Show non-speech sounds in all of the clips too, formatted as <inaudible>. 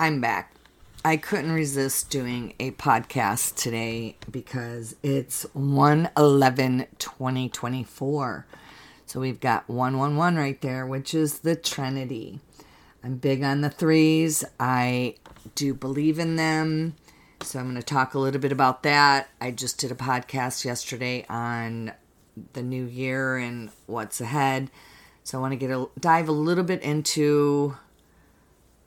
I'm back. I couldn't resist doing a podcast today because it's 1 11 2024. So we've got 111 right there, which is the Trinity. I'm big on the threes. I do believe in them. So I'm going to talk a little bit about that. I just did a podcast yesterday on the new year and what's ahead. So I want to get a dive a little bit into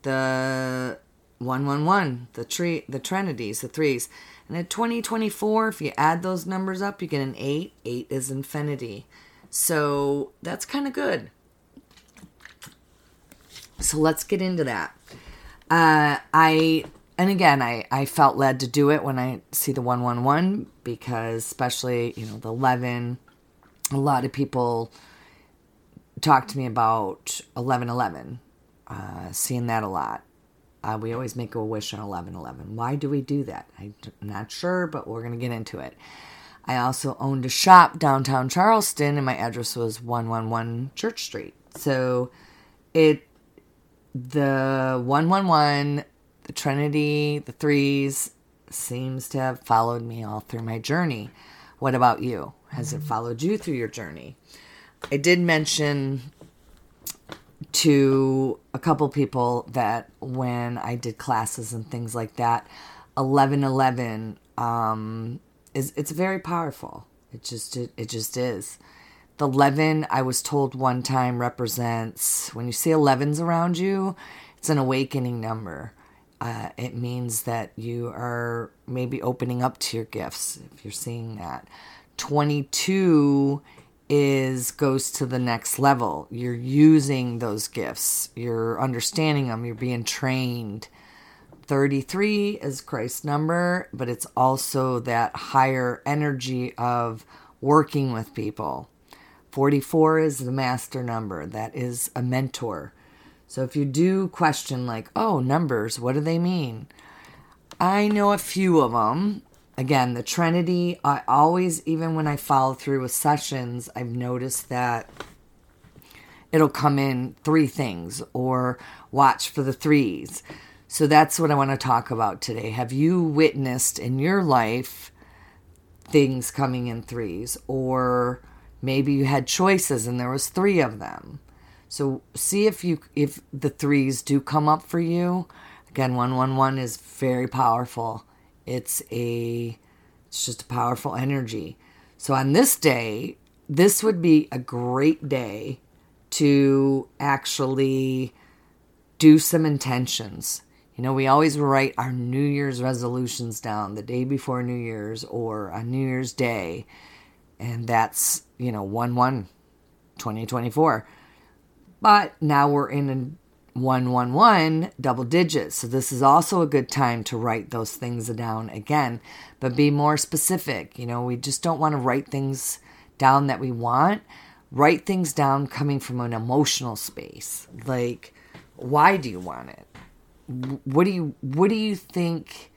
the 111, the tree, the trinities, the threes. And at 2024, if you add those numbers up, you get an 8. 8 is infinity. So that's kind of good. So let's get into that. Uh, I and again, I, I felt led to do it when I see the 111 because, especially, you know, the 11, a lot of people talk to me about 1111, uh, seeing that a lot. Uh, we always make a wish on 1111. Why do we do that? I'm not sure, but we're going to get into it. I also owned a shop downtown Charleston, and my address was 111 Church Street. So it, the 111, the Trinity, the threes seems to have followed me all through my journey. What about you? Has it followed you through your journey? I did mention to a couple people that when I did classes and things like that, eleven eleven um, is it's very powerful. It just it, it just is. The eleven I was told one time represents when you see elevens around you, it's an awakening number. Uh, it means that you are maybe opening up to your gifts if you're seeing that. 22 is goes to the next level. You're using those gifts. You're understanding them. You're being trained. 33 is Christ's number, but it's also that higher energy of working with people. 44 is the master number. That is a mentor. So if you do question, like, oh, numbers, what do they mean? I know a few of them. Again, the Trinity, I always, even when I follow through with sessions, I've noticed that it'll come in three things or watch for the threes. So that's what I want to talk about today. Have you witnessed in your life things coming in threes or maybe you had choices and there was three of them? So see if you if the threes do come up for you. Again, 111 is very powerful. It's a it's just a powerful energy. So on this day, this would be a great day to actually do some intentions. You know, we always write our New Year's resolutions down the day before New Year's or on New Year's Day. And that's, you know, 1 1 2024. But now we're in a 111 double digits. So this is also a good time to write those things down again, but be more specific. You know, we just don't want to write things down that we want. Write things down coming from an emotional space. Like, why do you want it? What do you what do you think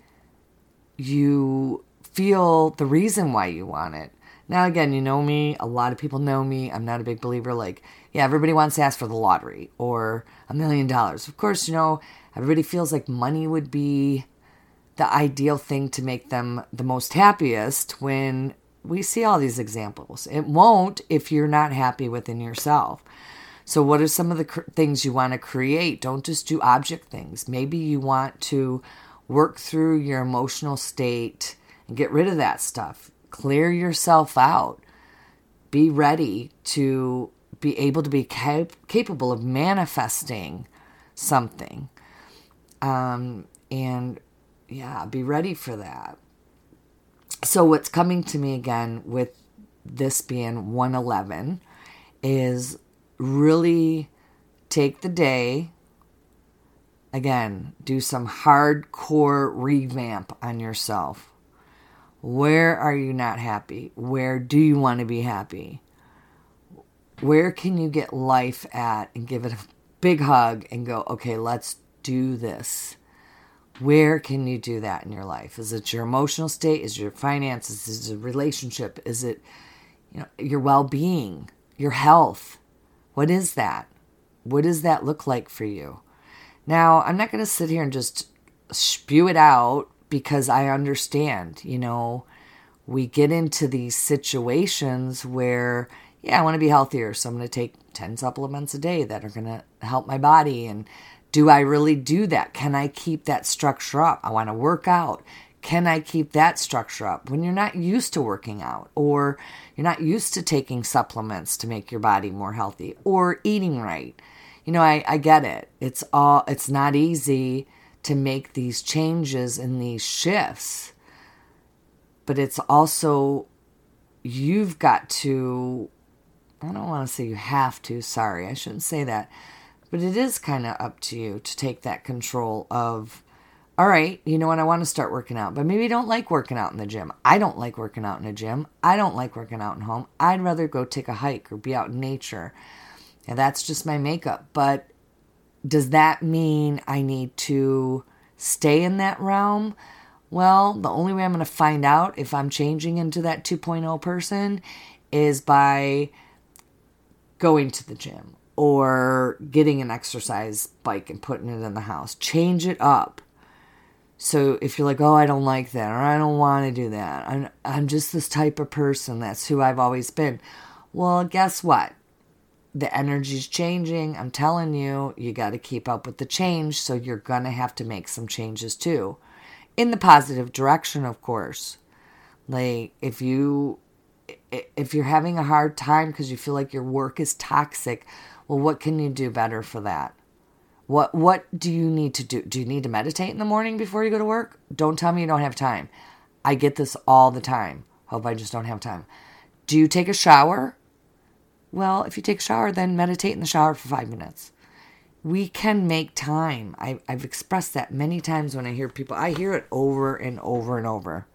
you feel the reason why you want it? Now, again, you know me. A lot of people know me. I'm not a big believer. Like, yeah, everybody wants to ask for the lottery or a million dollars. Of course, you know, everybody feels like money would be the ideal thing to make them the most happiest when we see all these examples. It won't if you're not happy within yourself. So, what are some of the cr- things you want to create? Don't just do object things. Maybe you want to work through your emotional state and get rid of that stuff clear yourself out. Be ready to be able to be cap- capable of manifesting something. Um, and yeah, be ready for that. So, what's coming to me again with this being 111 is really take the day. Again, do some hardcore revamp on yourself where are you not happy? Where do you want to be happy? Where can you get life at and give it a big hug and go, okay, let's do this? Where can you do that in your life? Is it your emotional state? Is your finances? Is it a relationship? Is it you know your well-being, your health? What is that? What does that look like for you? Now, I'm not going to sit here and just spew it out because I understand, you know, we get into these situations where, yeah, I want to be healthier. So I'm going to take 10 supplements a day that are going to help my body. And do I really do that? Can I keep that structure up? I want to work out. Can I keep that structure up when you're not used to working out or you're not used to taking supplements to make your body more healthy or eating right? You know, I, I get it. It's all, it's not easy to make these changes and these shifts but it's also you've got to I don't want to say you have to, sorry, I shouldn't say that. But it is kind of up to you to take that control of all right, you know what, I want to start working out, but maybe you don't like working out in the gym. I don't like working out in a gym. I don't like working out in home. I'd rather go take a hike or be out in nature. And that's just my makeup. But does that mean I need to stay in that realm? Well, the only way I'm going to find out if I'm changing into that 2.0 person is by going to the gym or getting an exercise bike and putting it in the house. Change it up. So if you're like, "Oh, I don't like that," or "I don't want to do that," I'm I'm just this type of person. That's who I've always been. Well, guess what? The energy's changing. I'm telling you, you got to keep up with the change. So you're gonna have to make some changes too in the positive direction, of course. Like if you if you're having a hard time because you feel like your work is toxic, well, what can you do better for that? What what do you need to do? Do you need to meditate in the morning before you go to work? Don't tell me you don't have time. I get this all the time. Hope I just don't have time. Do you take a shower? Well, if you take a shower, then meditate in the shower for five minutes we can make time. I, I've expressed that many times when I hear people, I hear it over and over and over.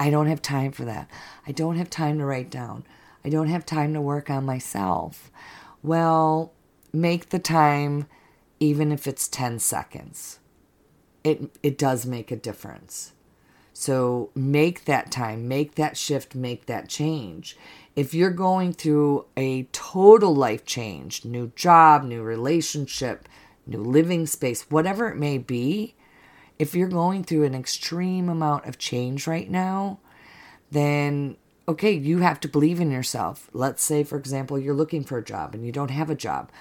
I don't have time for that. I don't have time to write down. I don't have time to work on myself. Well, make the time, even if it's 10 seconds. It, it does make a difference. So make that time, make that shift, make that change if you're going through a total life change, new job, new relationship, new living space, whatever it may be, if you're going through an extreme amount of change right now, then okay, you have to believe in yourself. Let's say, for example, you're looking for a job and you don't have a job.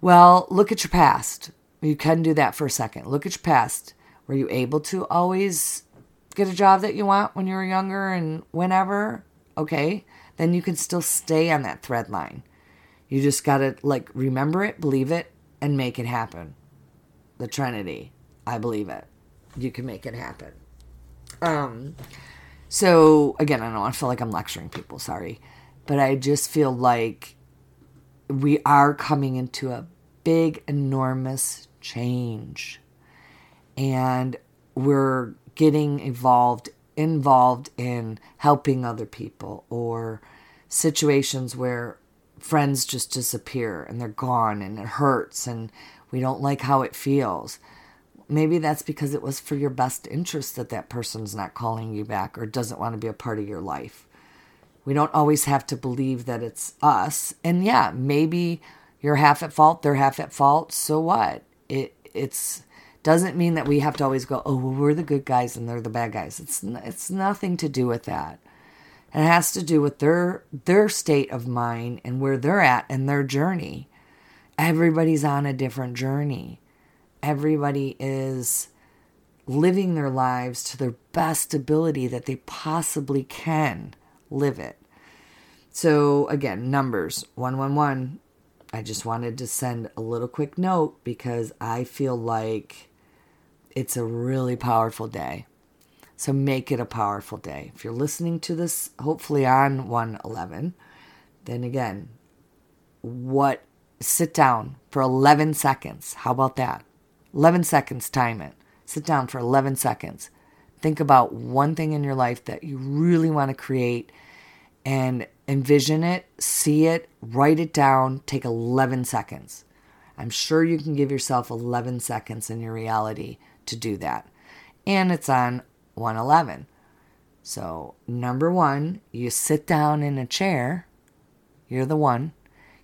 Well, look at your past. You can do that for a second. Look at your past. Were you able to always get a job that you want when you were younger and whenever? Okay then you can still stay on that thread line. You just got to like remember it, believe it, and make it happen. The Trinity. I believe it. You can make it happen. Um so again, I don't want to feel like I'm lecturing people, sorry. But I just feel like we are coming into a big enormous change. And we're getting involved involved in helping other people or situations where friends just disappear and they're gone and it hurts and we don't like how it feels. Maybe that's because it was for your best interest that that person's not calling you back or doesn't want to be a part of your life. We don't always have to believe that it's us. And yeah, maybe you're half at fault, they're half at fault. So what? It it's doesn't mean that we have to always go, oh, well, we're the good guys and they're the bad guys. It's it's nothing to do with that. It has to do with their their state of mind and where they're at and their journey. Everybody's on a different journey. Everybody is living their lives to their best ability that they possibly can live it. So again, numbers 111. I just wanted to send a little quick note because I feel like it's a really powerful day. So make it a powerful day. If you're listening to this, hopefully on 111, then again, what sit down for 11 seconds. How about that? 11 seconds, time it. Sit down for 11 seconds. Think about one thing in your life that you really want to create and envision it, see it, write it down, take 11 seconds. I'm sure you can give yourself 11 seconds in your reality to do that. And it's on 111. So, number one, you sit down in a chair. You're the one.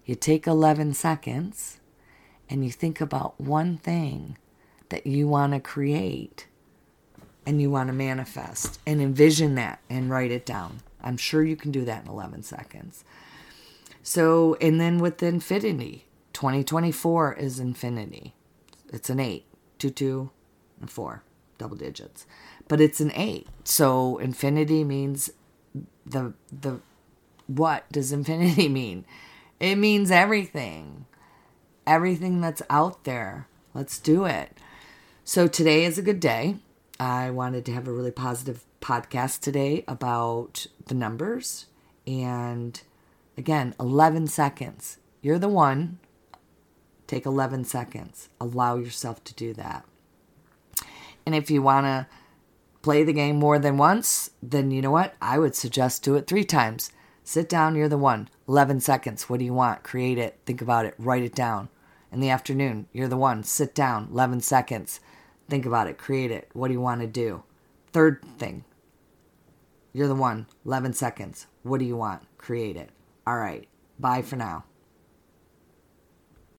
You take 11 seconds and you think about one thing that you want to create and you want to manifest and envision that and write it down. I'm sure you can do that in 11 seconds. So, and then with infinity, 2024 is infinity. It's an 8, 2, 2, and 4, double digits. But it's an 8. So, infinity means the, the, what does infinity <laughs> mean? It means everything. Everything that's out there. Let's do it. So, today is a good day. I wanted to have a really positive podcast today about the numbers. And again, 11 seconds. You're the one. Take 11 seconds. Allow yourself to do that. And if you want to play the game more than once, then you know what? I would suggest do it three times. Sit down, you're the one. 11 seconds. What do you want? Create it. Think about it. Write it down. In the afternoon, you're the one. Sit down. 11 seconds. Think about it. Create it. What do you want to do? Third thing. You're the one. 11 seconds. What do you want? Create it. All right. Bye for now.